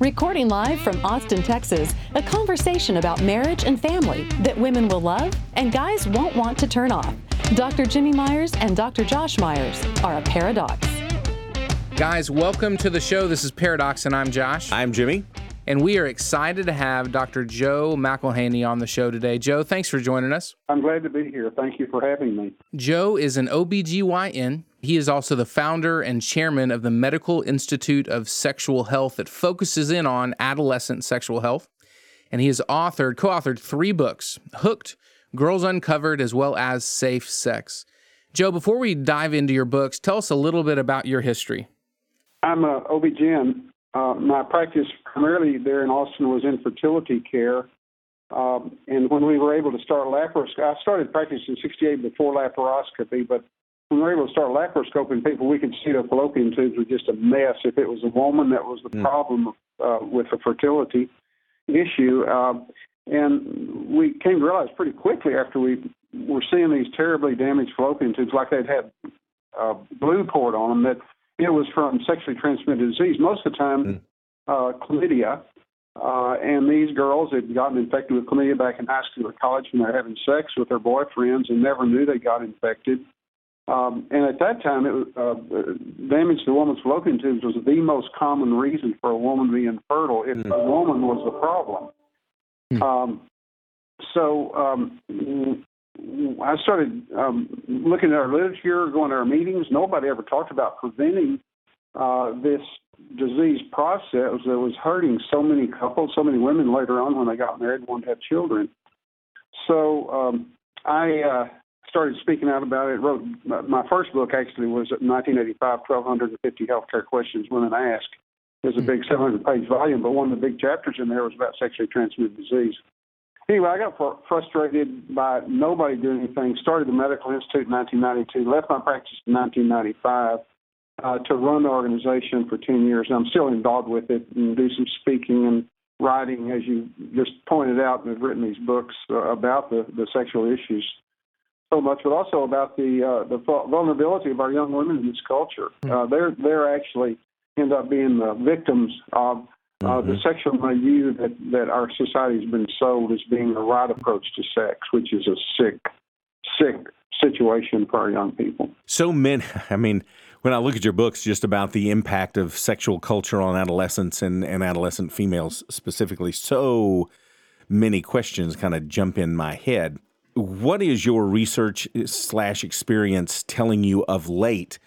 Recording live from Austin, Texas, a conversation about marriage and family that women will love and guys won't want to turn off. Dr. Jimmy Myers and Dr. Josh Myers are a paradox. Guys, welcome to the show. This is Paradox, and I'm Josh. I'm Jimmy. And we are excited to have Dr. Joe McIlhaney on the show today. Joe, thanks for joining us. I'm glad to be here. Thank you for having me. Joe is an OBGYN. He is also the founder and chairman of the Medical Institute of Sexual Health that focuses in on adolescent sexual health. And he has authored, co authored three books Hooked, Girls Uncovered, as well as Safe Sex. Joe, before we dive into your books, tell us a little bit about your history. I'm a OB-GYN. Uh, my practice primarily there in Austin was infertility care. Um, and when we were able to start laparoscopy, I started practicing in 68 before laparoscopy, but when we were able to start laparoscoping people, we could see the fallopian tubes were just a mess. If it was a woman that was the mm. problem uh, with the fertility issue, uh, and we came to realize pretty quickly after we were seeing these terribly damaged fallopian tubes, like they'd had uh, blue poured on them, that it was from sexually transmitted disease. Most of the time, mm. uh, chlamydia. Uh, and these girls had gotten infected with chlamydia back in high school or college when they were having sex with their boyfriends and never knew they got infected. Um, and at that time, it was, uh, damage to the woman's fallopian tubes was the most common reason for a woman to be infertile if mm. a woman was the problem. Mm. Um, so um, I started um, looking at our literature, going to our meetings. Nobody ever talked about preventing uh, this disease process that was hurting so many couples, so many women later on when they got married and wanted to have children. So um, I uh, started speaking out about it. Wrote my first book actually was 1985, 1250 healthcare questions women ask. It was a big 700 page volume, but one of the big chapters in there was about sexually transmitted disease anyway, I got frustrated by nobody doing anything. Started the Medical Institute in 1992. Left my practice in 1995 uh, to run the organization for 10 years. And I'm still involved with it and do some speaking and writing, as you just pointed out, and have written these books uh, about the, the sexual issues so much, but also about the uh, the vulnerability of our young women in this culture. Hmm. Uh, they're they're actually end up being the victims of uh, the mm-hmm. sexual milieu that, that our society has been sold as being the right approach to sex, which is a sick, sick situation for our young people. So many, I mean, when I look at your books just about the impact of sexual culture on adolescents and, and adolescent females specifically, so many questions kind of jump in my head. What is your research slash experience telling you of late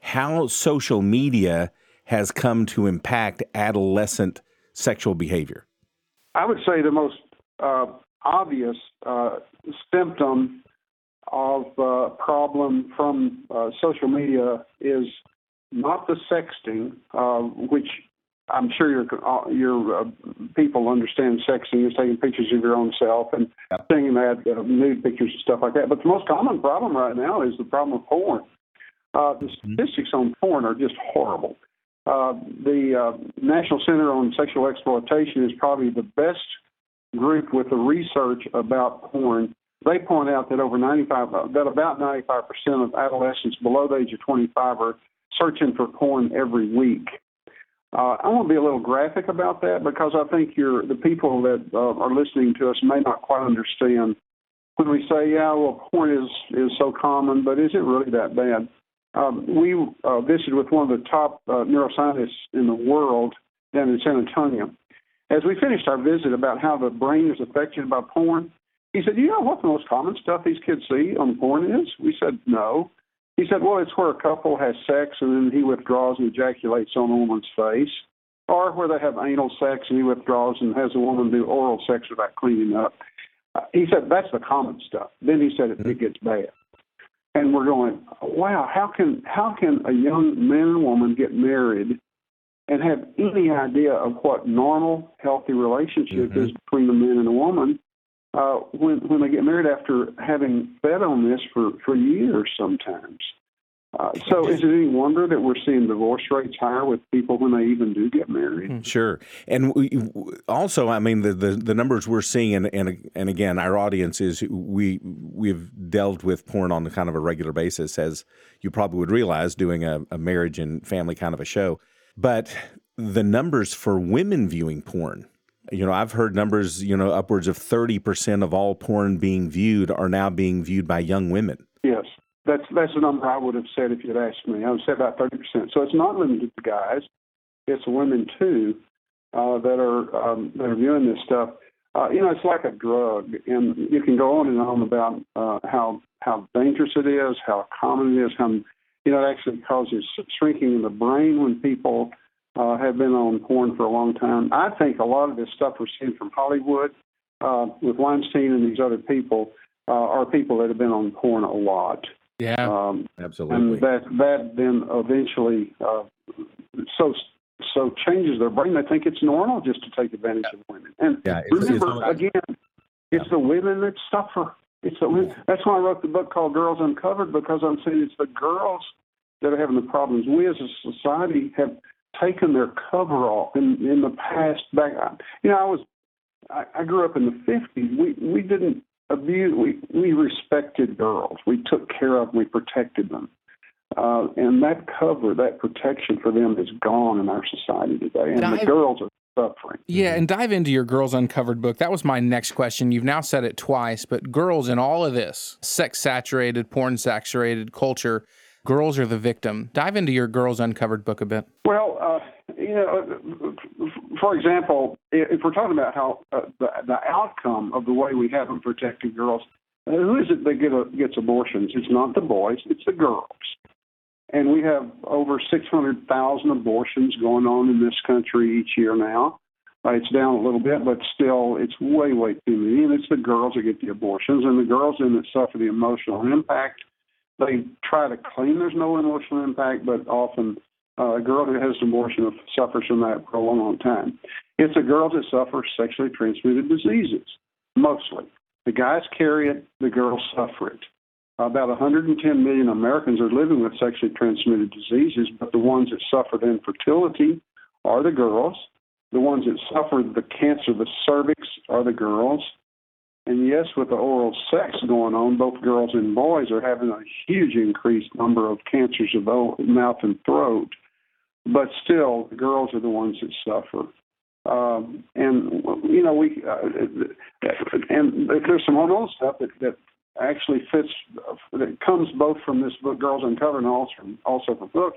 how social media has come to impact adolescent sexual behavior? I would say the most uh, obvious uh, symptom of uh, problem from uh, social media is not the sexting, uh, which I'm sure your uh, your people understand sexting is taking pictures of your own self and sending that nude pictures and stuff like that. But the most common problem right now is the problem of porn. the mm-hmm. statistics on porn are just horrible. Uh, the uh, National Center on Sexual Exploitation is probably the best group with the research about porn. They point out that over 95, that about 95% of adolescents below the age of 25 are searching for porn every week. Uh, I want to be a little graphic about that because I think you're, the people that uh, are listening to us may not quite understand when we say, yeah, well, porn is, is so common, but is it really that bad? Um, we uh, visited with one of the top uh, neuroscientists in the world down in San Antonio. As we finished our visit about how the brain is affected by porn, he said, "You know what the most common stuff these kids see on porn is?" We said, "No." He said, "Well, it's where a couple has sex and then he withdraws and ejaculates on a woman's face, or where they have anal sex and he withdraws and has a woman do oral sex without cleaning up." Uh, he said, "That's the common stuff." Then he said, "It, it gets bad." And we're going, wow, how can how can a young man and woman get married and have any idea of what normal, healthy relationship Mhm. is between a man and a woman uh, when when they get married after having fed on this for for years sometimes. Uh, so is it any wonder that we're seeing divorce rates higher with people when they even do get married? Sure, and we, also, I mean, the, the, the numbers we're seeing, and, and and again, our audience is we we've delved with porn on kind of a regular basis, as you probably would realize, doing a, a marriage and family kind of a show. But the numbers for women viewing porn, you know, I've heard numbers, you know, upwards of thirty percent of all porn being viewed are now being viewed by young women. Yes, that's that's the number I would have said if you'd asked me. I would say about thirty percent. So it's not limited to guys; it's women too uh, that are um, that are viewing this stuff. Uh, you know, it's like a drug, and you can go on and on about uh, how how dangerous it is, how common it is, how you know it actually causes shrinking in the brain when people uh, have been on porn for a long time. I think a lot of this stuff we're seeing from Hollywood uh, with Weinstein and these other people uh, are people that have been on porn a lot. Yeah. Um, Absolutely. and that that then eventually uh, so so changes their brain. They think it's normal just to take advantage of women. And Yeah, it's- remember it's- again, it's the women that suffer. It's the women. That's why I wrote the book called Girls Uncovered because I'm saying it's the girls that are having the problems. We as a society have taken their cover off in in the past. Back, you know, I was I, I grew up in the '50s. We we didn't abuse. We we respected girls. We took care of. them. We protected them. Uh, and that cover, that protection for them is gone in our society today, and Dive- the girls are suffering. Yeah, and dive into your Girls Uncovered book. That was my next question. You've now said it twice, but girls in all of this sex saturated, porn saturated culture, girls are the victim. Dive into your Girls Uncovered book a bit. Well, uh, you know, for example, if we're talking about how uh, the, the outcome of the way we haven't protected girls, uh, who is it that get a, gets abortions? It's not the boys, it's the girls. And we have over 600,000 abortions going on in this country each year now. Uh, it's down a little bit, but still, it's way, way too many. And it's the girls that get the abortions, and the girls then that suffer the emotional impact. They try to claim there's no emotional impact, but often uh, a girl who has an abortion suffers from that for a long, long time. It's the girls that suffer sexually transmitted diseases, mostly. The guys carry it, the girls suffer it. About 110 million Americans are living with sexually transmitted diseases, but the ones that suffered infertility are the girls. The ones that suffered the cancer of the cervix are the girls. And yes, with the oral sex going on, both girls and boys are having a huge increased number of cancers of mouth and throat. But still, the girls are the ones that suffer. Um, and you know, we uh, and there's some hormonal stuff that, that actually fits that comes both from this book, Girls Uncovered, and also from, also from book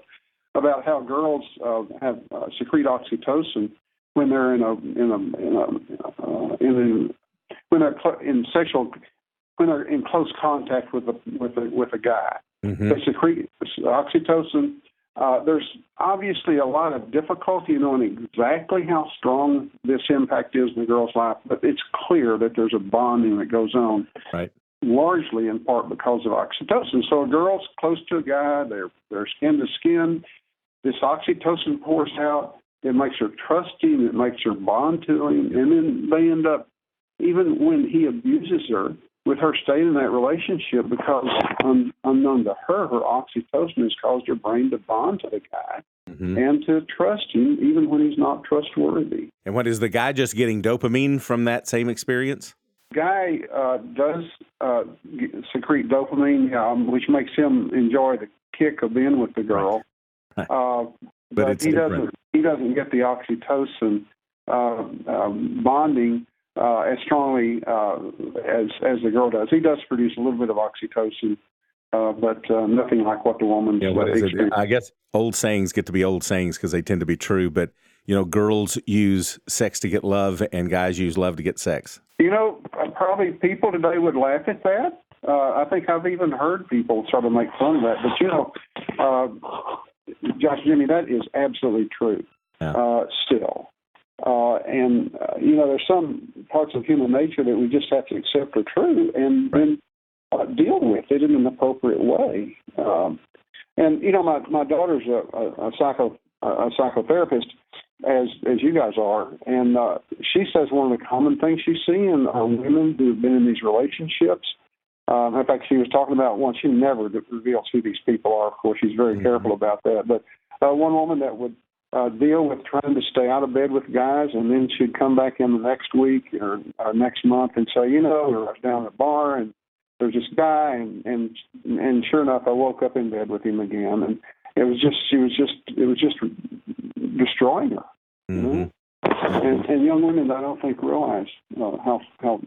about how girls uh, have uh, secrete oxytocin when they're in a in a in a uh, in when they're cl- in sexual when they're in close contact with a with a with a guy. Mhm. They secrete oxytocin. Uh, there's obviously a lot of difficulty knowing exactly how strong this impact is in the girl's life, but it's clear that there's a bonding that goes on Right. largely in part because of oxytocin. So a girl's close to a guy, they're they're skin to skin. This oxytocin pours out. It makes her trust him. It makes her bond to him, and then they end up, even when he abuses her, with her staying in that relationship because un, unknown to her, her oxytocin has caused her brain to bond to the guy Mhm. and to trust him even when he's not trustworthy. And what is the guy just getting dopamine from that same experience? guy uh, does uh, secrete dopamine, um, which makes him enjoy the kick of being with the girl. Right. Uh, But it's he different. doesn't. He doesn't get the oxytocin uh, um, bonding uh, as strongly uh, as as the girl does. He does produce a little bit of oxytocin, uh, but uh, nothing like what the woman Yeah, what is it? I guess old sayings get to be old sayings because they tend to be true. But you know, girls use sex to get love, and guys use love to get sex. You know, uh, probably people today would laugh at that. Uh, I think I've even heard people sort of make fun of that. But you know, uh, Josh, Jimmy, that is absolutely true. Yeah. Uh, still, uh, and uh, you know, there's some parts of human nature that we just have to accept are true, and then uh, deal with it in an appropriate way. Um, and you know, my my daughter's a, a, a psycho a psychotherapist, as as you guys are. And uh, she says one of the common things she's seeing are women who have been in these relationships. Um, in fact, she was talking about one. She never reveals who these people are. Of course, she's very mm-hmm. careful about that. But uh, one woman that would uh, deal with trying to stay out of bed with guys, and then she'd come back in the next week or, or next month and say, you know, I was down at the bar and there's this guy, and and and sure enough, I woke up in bed with him again, and it was just she was just it was just destroying her. Mm-hmm. You know? and, and young women, I don't think realize uh, how how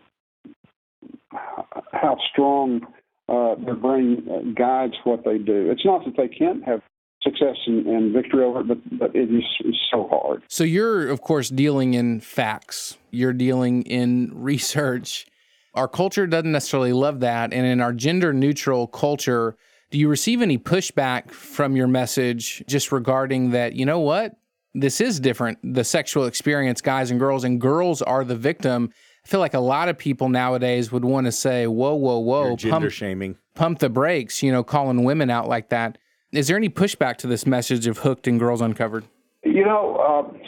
how strong uh, their brain guides what they do. It's not that they can't have success and, and victory over it, but, but it is so hard. So you're, of course, dealing in facts. You're dealing in research. Our culture doesn't necessarily love that, and in our gender neutral culture, do you receive any pushback from your message just regarding that? You know what? This is different. The sexual experience, guys and girls, and girls are the victim. I feel like a lot of people nowadays would want to say, "Whoa, whoa, whoa!" You're gender pump, shaming, pump the brakes. You know, calling women out like that. Is there any pushback to this message of Hooked and Girls Uncovered? You know, um,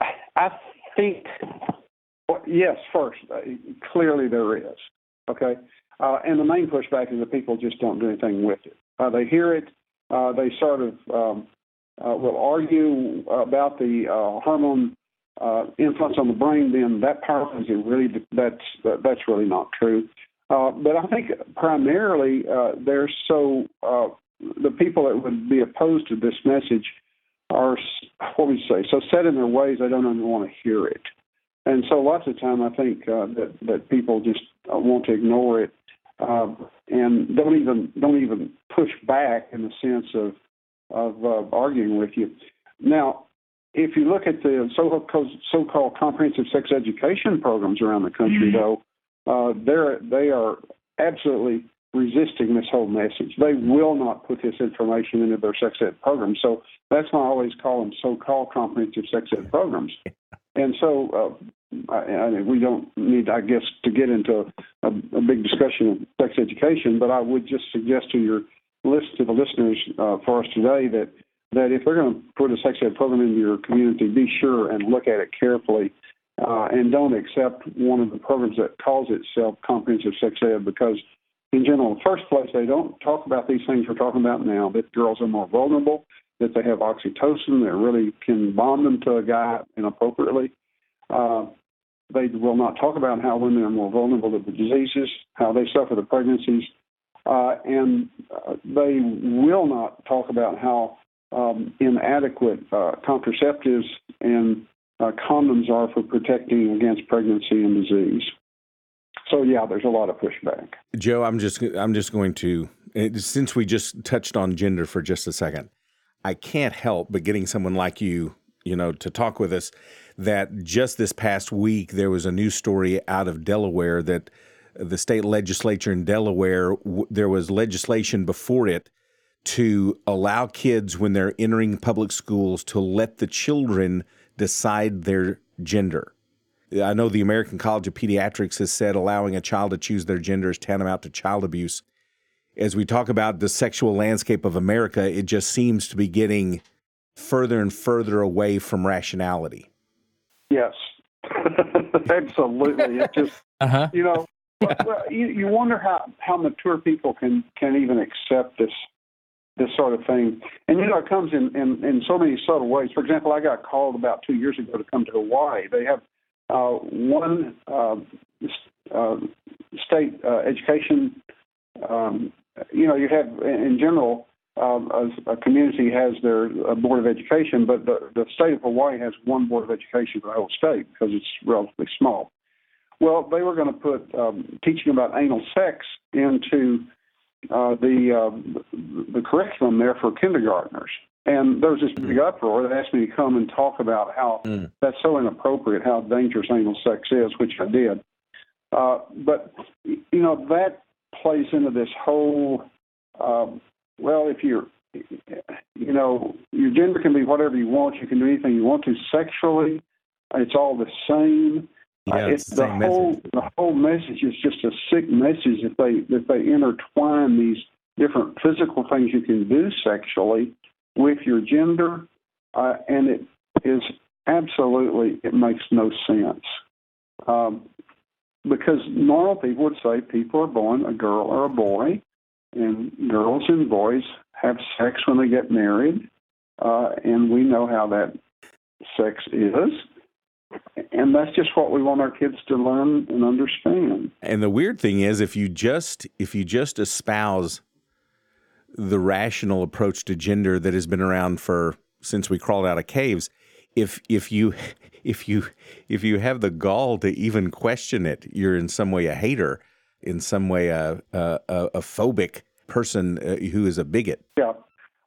I, I think well, yes. First, uh, clearly there is. Okay, uh, and the main pushback is that people just don't do anything with it. Uh, they hear it, uh, they sort of um, uh, will argue about the hormone influence on the brain. Then that powerful is it really that's that's really not true. Uh, but I think primarily uh, they're so uh, the people that would be opposed to this message are what we say so set in their ways they don't even want to hear it, and so lots of time I think uh, that that people just uh, want to ignore it uh, and don't even don't even push back in the sense of of uh, arguing with you. Now, if you look at the so-called, so-called comprehensive sex education programs around the country, mm-hmm. though uh, they're they are absolutely resisting this whole message. They will not put this information into their sex ed programs. So that's why I always call them so-called comprehensive sex ed programs. And so uh, I, I, we don't need, I guess, to get into a, a, big discussion of sex education, but I would just suggest to your list to the listeners uh, for us today that that if they're going to put a sex ed program into your community, be sure and look at it carefully uh, and don't accept one of the programs that calls itself comprehensive sex ed because, in general, in the first place, they don't talk about these things we're talking about now that girls are more vulnerable, that they have oxytocin that really can bond them to a guy inappropriately. Uh, they will not talk about how women are more vulnerable to the diseases, how they suffer the pregnancies, uh, and uh, they will not talk about how um, inadequate uh, contraceptives and uh, condoms are for protecting against pregnancy and disease. So yeah, there's a lot of pushback. Joe, I'm just I'm just going to since we just touched on gender for just a second, I can't help but getting someone like you, you know, to talk with us. That just this past week there was a news story out of Delaware that the state legislature in Delaware there was legislation before it to allow kids when they're entering public schools to let the children decide their gender. I know the American College of Pediatrics has said allowing a child to choose their gender is tantamount to child abuse. As we talk about the sexual landscape of America, it just seems to be getting further and further away from rationality. Yes, absolutely. It just, uh-huh. you know, well, you, you wonder how, how mature people can, can even accept this this sort of thing. And you know, it comes in, in, in so many subtle ways. For example, I got called about two years ago to come to Hawaii. They have uh, one uh, uh, state uh, education. Um, you know, you have in general. Um, a, a community has their uh, board of education, but the, the state of Hawaii has one board of education for the whole state because it's relatively small. Well, they were going to put um, teaching about anal sex into uh, the uh, the curriculum there for kindergartners. And there was this big uproar. They asked me to come and talk about how mm. that's so inappropriate, how dangerous anal sex is, which I did. Uh, but you know that plays into this whole. Um, well, if you're, you know, your gender can be whatever you want. You can do anything you want to sexually. It's all the same. Yeah, uh, it's the whole message. the whole message is just a sick message if they if they intertwine these different physical things you can do sexually with your gender. uh, and it is absolutely it makes no sense. Um, because normal people would say people are born a girl or a boy, and girls and boys have sex when they get married, uh, and we know how that sex is. And that's just what we want our kids to learn and understand. And the weird thing is, if you just if you just espouse the rational approach to gender that has been around for since we crawled out of caves, if if you if you if you have the gall to even question it, you're in some way a hater, in some way a a, a phobic person uh, who is a bigot. Yeah,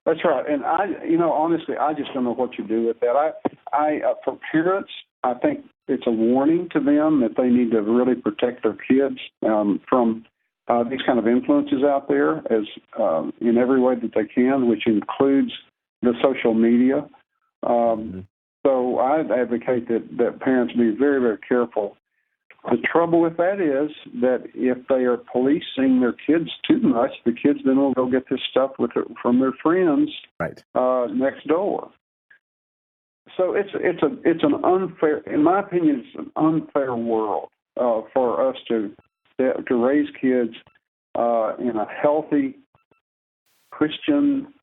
that's right. And I, you know, honestly, I just don't know what you do with that. I, I, uh, for parents, I think it's a warning to them that they need to really protect their kids um, from uh, these kind of influences out there, as um, in every way that they can, which includes the social media. Um, mm-hmm. So I advocate that that parents be very, very careful the trouble with that is that if they are policing their kids too much, the kids then will go get this stuff with from their friends right. uh, next door. So it's it's a it's an unfair, in my opinion, it's an unfair world uh, for us to to raise kids uh, in a healthy Christian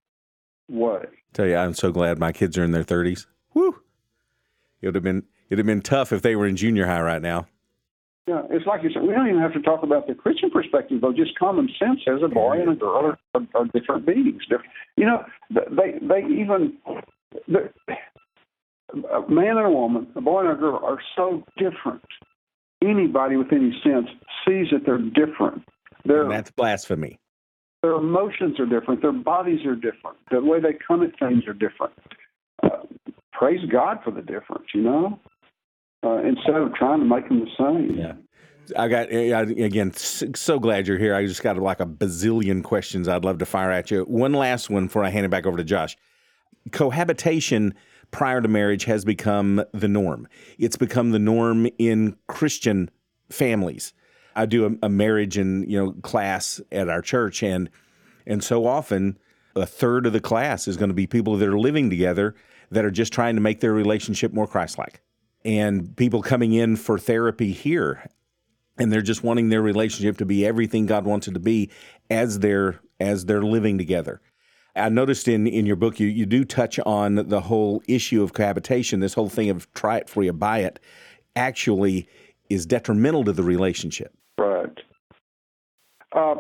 way. Tell you, I'm so glad my kids are in their 30s. Woo! It would have been it'd have been tough if they were in junior high right now. Yeah, it's like you said. We don't even have to talk about the Christian perspective, though. Just common sense says a boy and a girl are, are, are different beings. You know, they they even a man and a woman, a boy and a girl, are so different. Anybody with any sense sees that they're different. They're, that's blasphemy. Their emotions are different. Their bodies are different. The way they come at things are different. Uh, praise God for the difference. You know uh, instead of trying to make them the same. Yeah. I got again. So glad you're here. I just got like a bazillion questions I'd love to fire at you. One last one before I hand it back over to Josh. Cohabitation prior to marriage has become the norm. It's become the norm in Christian families. I do a, a marriage and you know class at our church, and and so often a third of the class is going to be people that are living together that are just trying to make their relationship more Christ-like and people coming in for therapy here and they're just wanting their relationship to be everything God wants it to be as they're as they're living together. I noticed in, in your book you, you do touch on the whole issue of cohabitation, this whole thing of try it before you buy it actually is detrimental to the relationship. Right. Uh,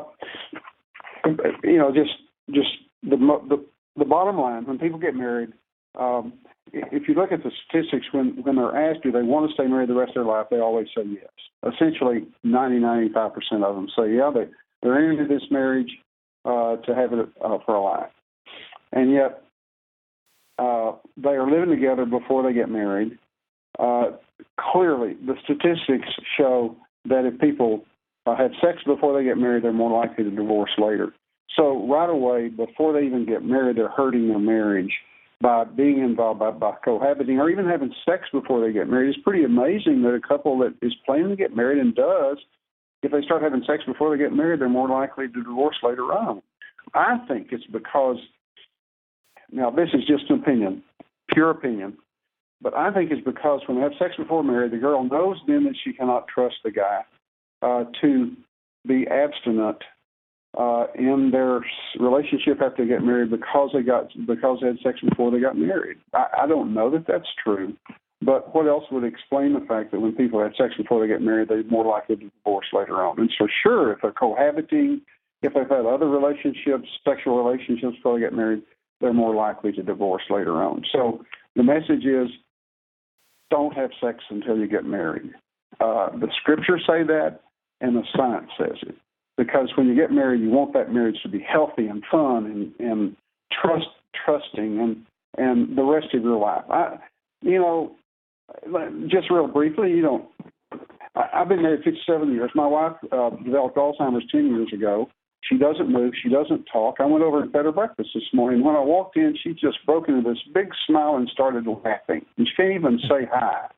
you know, just just the, the the bottom line when people get married, um, if you look at the statistics, when when they're asked, do they want to stay married the rest of their life, they always say yes. Essentially, 90, 95 percent of them say, yeah, they they're into this marriage uh, to have it uh, for a life, and yet uh, they are living together before they get married. Uh, clearly, the statistics show that if people uh, have sex before they get married, they're more likely to divorce later. So right away, before they even get married, they're hurting their marriage by being involved by, by cohabiting or even having sex before they get married. It's pretty amazing that a couple that is planning to get married and does, if they start having sex before they get married, they're more likely to divorce later on. I think it's because, now this is just an opinion, pure opinion, but I think it's because when they have sex before marriage, the girl knows then that she cannot trust the guy uh, to be abstinent uh, in their relationship after they get married because they got because they had sex before they got married. I, I don't know that that's true, but what else would explain the fact that when people had sex before they get married, they're more likely to divorce later on? And so, sure, if they're cohabiting, if they've had other relationships, sexual relationships before they get married, they're more likely to divorce later on. So the message is, don't have sex until you get married. Uh, the scriptures say that, and the science says it because when you get married, you want that marriage to be healthy and fun and, and trust trusting and and the rest of your life. I, you know, just real briefly, you know, I, I've been married 57 years. My wife uh, developed Alzheimer's 10 years ago. She doesn't move. She doesn't talk. I went over and fed her breakfast this morning. When I walked in, she just broke into this big smile and started laughing. And she can't even say hi.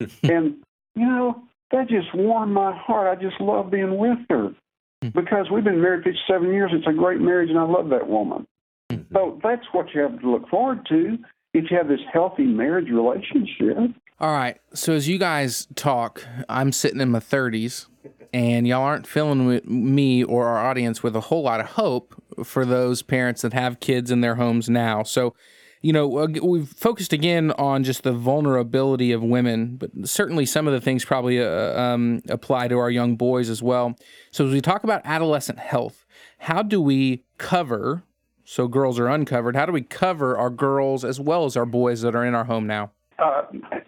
and, you know, that just warmed my heart. I just love being with her. Mm-hmm. because we've been married 57 years. It's a great marriage, and I love that woman. Mm-hmm. So that's what you have to look forward to. if you have this healthy marriage relationship. All right. So as you guys talk, I'm sitting in my 30s, and y'all aren't filling me or our audience with a whole lot of hope for those parents that have kids in their homes now. So, you know, we've focused again on just the vulnerability of women, but certainly some of the things probably uh, um, apply to our young boys as well. So, as we talk about adolescent health, how do we cover so girls are uncovered? How do we cover our girls as well as our boys that are in our home now? Uh,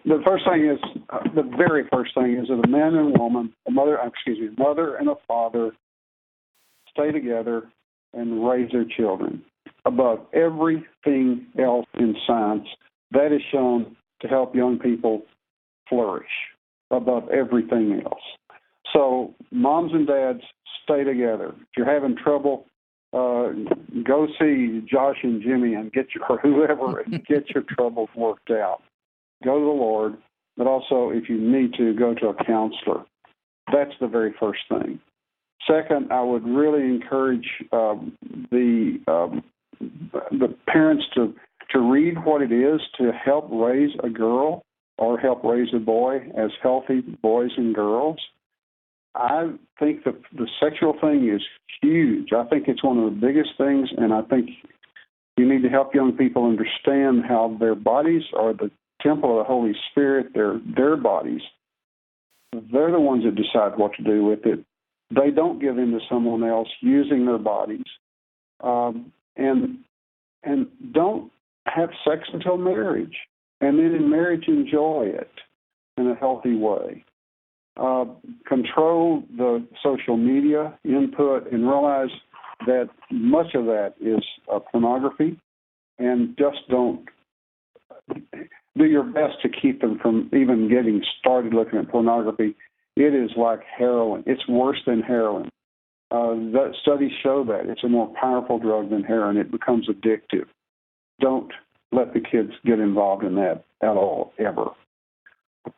the first thing is uh, the very first thing is that a man and a woman, a mother, excuse me, a mother and a father, stay together and raise their children above everything else in science. That is shown to help young people flourish above everything else. So, moms and dads, stay together. If you're having trouble, uh, go see Josh and Jimmy and get your or whoever and get your troubles worked out. Go to the Lord, but also if you need to, go to a counselor. That's the very first thing. Second, I would really encourage um, the um, the parents to to read what it is to help raise a girl or help raise a boy as healthy boys and girls. I think the the sexual thing is huge. I think it's one of the biggest things, and I think you need to help young people understand how their bodies are the temple of the Holy Spirit. They're their bodies. They're the ones that decide what to do with it. They don't give in to someone else using their bodies, um, and and don't have sex until marriage, and then in marriage enjoy it in a healthy way. Uh, control the social media input and realize that much of that is uh, pornography, and just don't do your best to keep them from even getting started looking at pornography it is like heroin. It's worse than heroin. Uh, that studies show that it's a more powerful drug than heroin. It becomes addictive. Don't let the kids get involved in that at all, ever.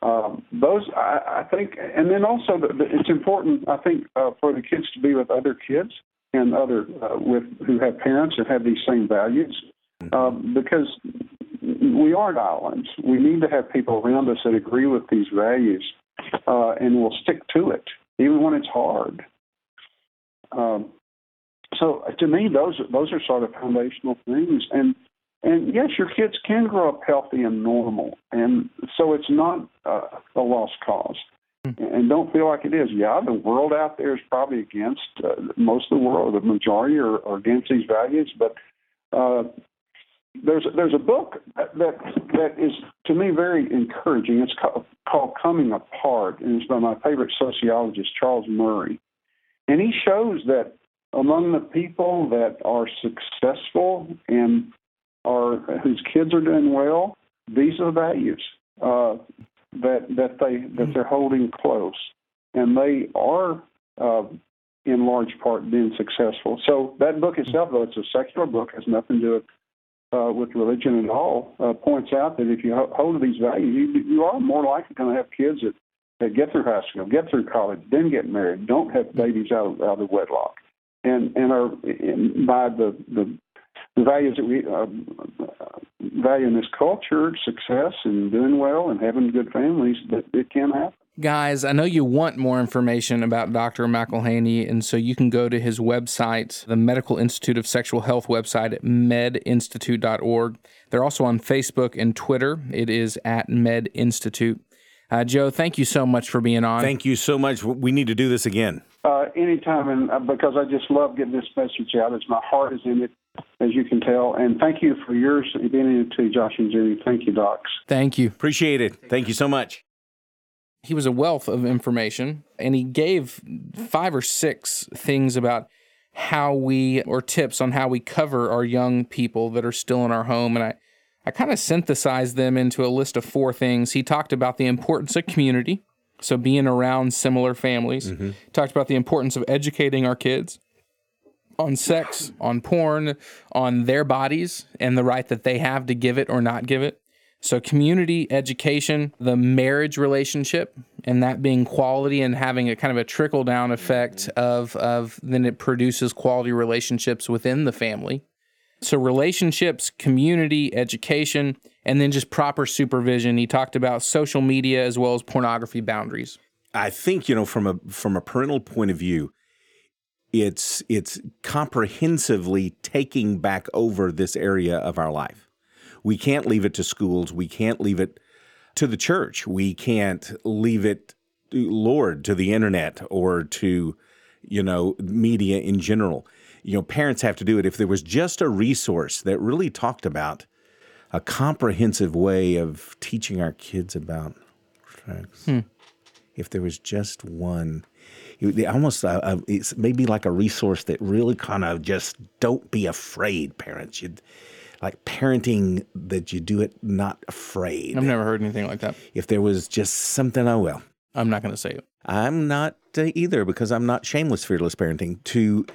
Um, those, I, I think, and then also the, the, it's important, I think, uh, for the kids to be with other kids and other uh, with who have parents that have these same values, um, because we aren't islands. We need to have people around us that agree with these values uh, and will stick to it even when it's hard. Um, so to me, those those are sort of foundational things, and and yes, your kids can grow up healthy and normal, and so it's not uh, a lost cause. Hmm. And don't feel like it is. Yeah, the world out there is probably against uh, most of the world. The majority are, are against these values, but uh, there's there's a book that that is to me very encouraging. It's called, called Coming Apart, and it's by my favorite sociologist Charles Murray, and he shows that among the people that are successful and are whose kids are doing well, these are the values uh, that that they that they're holding close, and they are. Uh, in large part being successful. So that book itself, though it's a secular book, has nothing to do with uh, with religion at all uh, points out that if you hold to these values, you, you are more likely going to have kids that, that get through high school, get through college, then get married, don't have babies out of, out of wedlock, and and are in, by the, the the values that we uh, value in this culture, success and doing well and having good families, that it can happen guys, I know you want more information about Dr. McIlhaney, and so you can go to his website, the Medical Institute of Sexual Health website at medinstitute.org. They're also on Facebook and Twitter. It is at Med Institute. Uh, Joe, thank you so much for being on. Thank you so much. We need to do this again. Uh, anytime, and uh, because I just love getting this message out. As my heart is in it, as you can tell. And thank you for yours being in it too, Josh and Jimmy. Thank you, docs. Thank you. Appreciate it. Thank you so much he was a wealth of information and he gave five or six things about how we or tips on how we cover our young people that are still in our home. And i i kind of synthesized them into a list of four things. He talked about the importance of community so being around similar families. Mm-hmm. talked about the importance of educating our kids on sex on porn on their bodies and the right that they have to give it or not give it so, community education, the marriage relationship, and that being quality and having a kind of a trickle down effect of, of then it produces quality relationships within the family. So, relationships, community, education, and then just proper supervision. He talked about social media as well as pornography boundaries. I think you know from a from a parental point of view, it's it's comprehensively taking back over this area of our life. We can't leave it to schools. We can't leave it to the church. We can't leave it, Lord, to the internet or to you know media in general. You know, parents have to do it. If there was just a resource that really talked about a comprehensive way of teaching our kids about sex. Hmm if there was just one. It, almost uh, uh, it's maybe like a resource that really kind of just don't be afraid, parents. You like parenting that you do it not afraid. I've never heard anything like that. If there was just something, I will. I'm not going to say it. I'm not uh, either because I'm not shameless, fearless parenting. To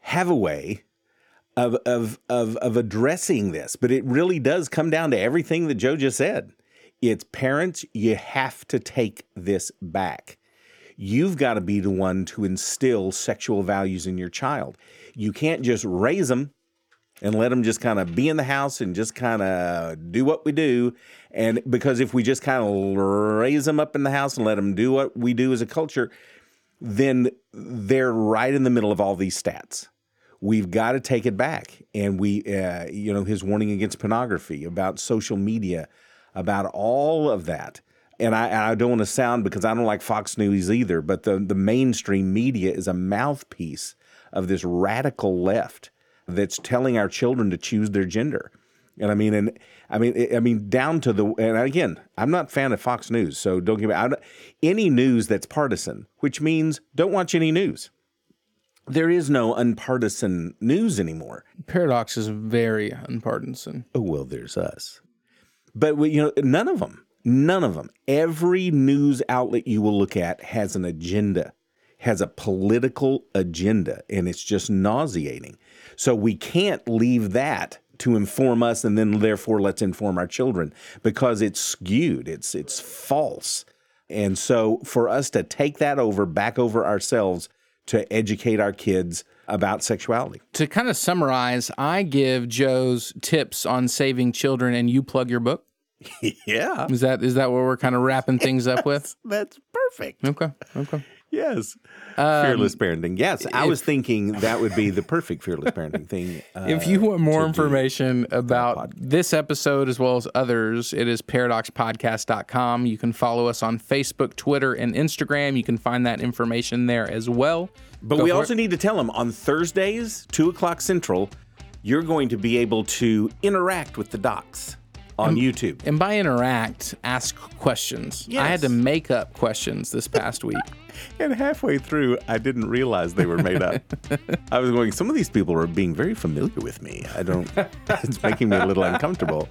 have a way of of of of addressing this, but it really does come down to everything that Joe just said. It's parents, you have to take this back. You've got to be the one to instill sexual values in your child. You can't just raise them and let them just kind of be in the house and just kind of do what we do. And because if we just kind of raise them up in the house and let them do what we do as a culture, then they're right in the middle of all these stats. We've got to take it back. And we, uh, you know, his warning against pornography, about social media, about all of that. And I, I don't want to sound because I don't like Fox News either, but the, the mainstream media is a mouthpiece of this radical left that's telling our children to choose their gender. And I mean, and I mean, I mean, down to the and again, I'm not a fan of Fox News, so don't give me any news that's partisan, which means don't watch any news. There is no unpartisan news anymore. Paradox is very unpartisan. Oh well, there's us. But you know, none of them, none of them. Every news outlet you will look at has an agenda, has a political agenda, and it's just nauseating. So we can't leave that to inform us, and then therefore let's inform our children because it's skewed, it's it's false. And so for us to take that over, back over ourselves to educate our kids about sexuality. To kind of summarize, I give Joe's tips on saving children, and you plug your book. yeah, is that is that what we're kind of wrapping things up with? That's perfect. Okay. Okay. Yes. Um, fearless parenting. Yes. I was thinking that would be the perfect fearless parenting thing. Uh, if you want more information about this episode as well as others, it is paradoxpodcast.com. You can follow us on Facebook, Twitter, and Instagram. You can find that information there as well. But Go we also it. need to tell them on Thursdays, 2 o'clock Central, you're going to be able to interact with the docs on and, YouTube. And by interact, ask questions. Yes. I had to make up questions this past week. And halfway through, I didn't realize they were made up. I was going, some of these people are being very familiar with me. I don't, it's making me a little uncomfortable.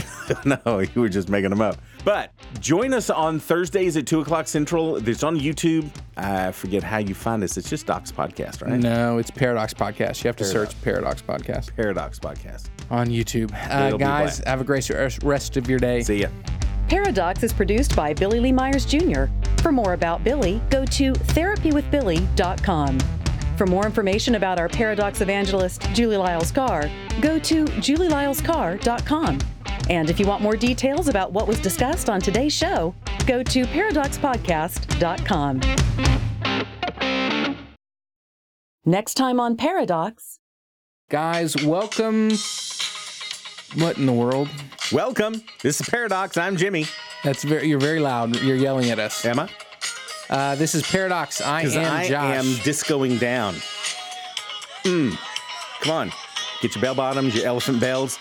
no, you were just making them up. But join us on Thursdays at 2 o'clock Central. It's on YouTube. I forget how you find us. It's just Docs Podcast, right? No, it's Paradox Podcast. You have to Paradox. search Paradox Podcast. Paradox Podcast. On YouTube. Uh, guys, have a great rest of your day. See ya. Paradox is produced by Billy Lee Myers Jr. For more about Billy, go to therapywithbilly.com. For more information about our Paradox evangelist, Julie Lyles Carr, go to julielylescarr.com. And if you want more details about what was discussed on today's show, go to paradoxpodcast.com. Next time on Paradox. Guys, welcome. What in the world? Welcome. This is Paradox. I'm Jimmy. That's very. You're very loud. You're yelling at us. Am I? Uh, this is Paradox. I am I Josh. am discoing down. Mm. Come on. Get your bell bottoms, your elephant bells.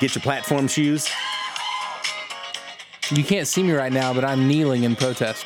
Get your platform shoes. You can't see me right now, but I'm kneeling in protest.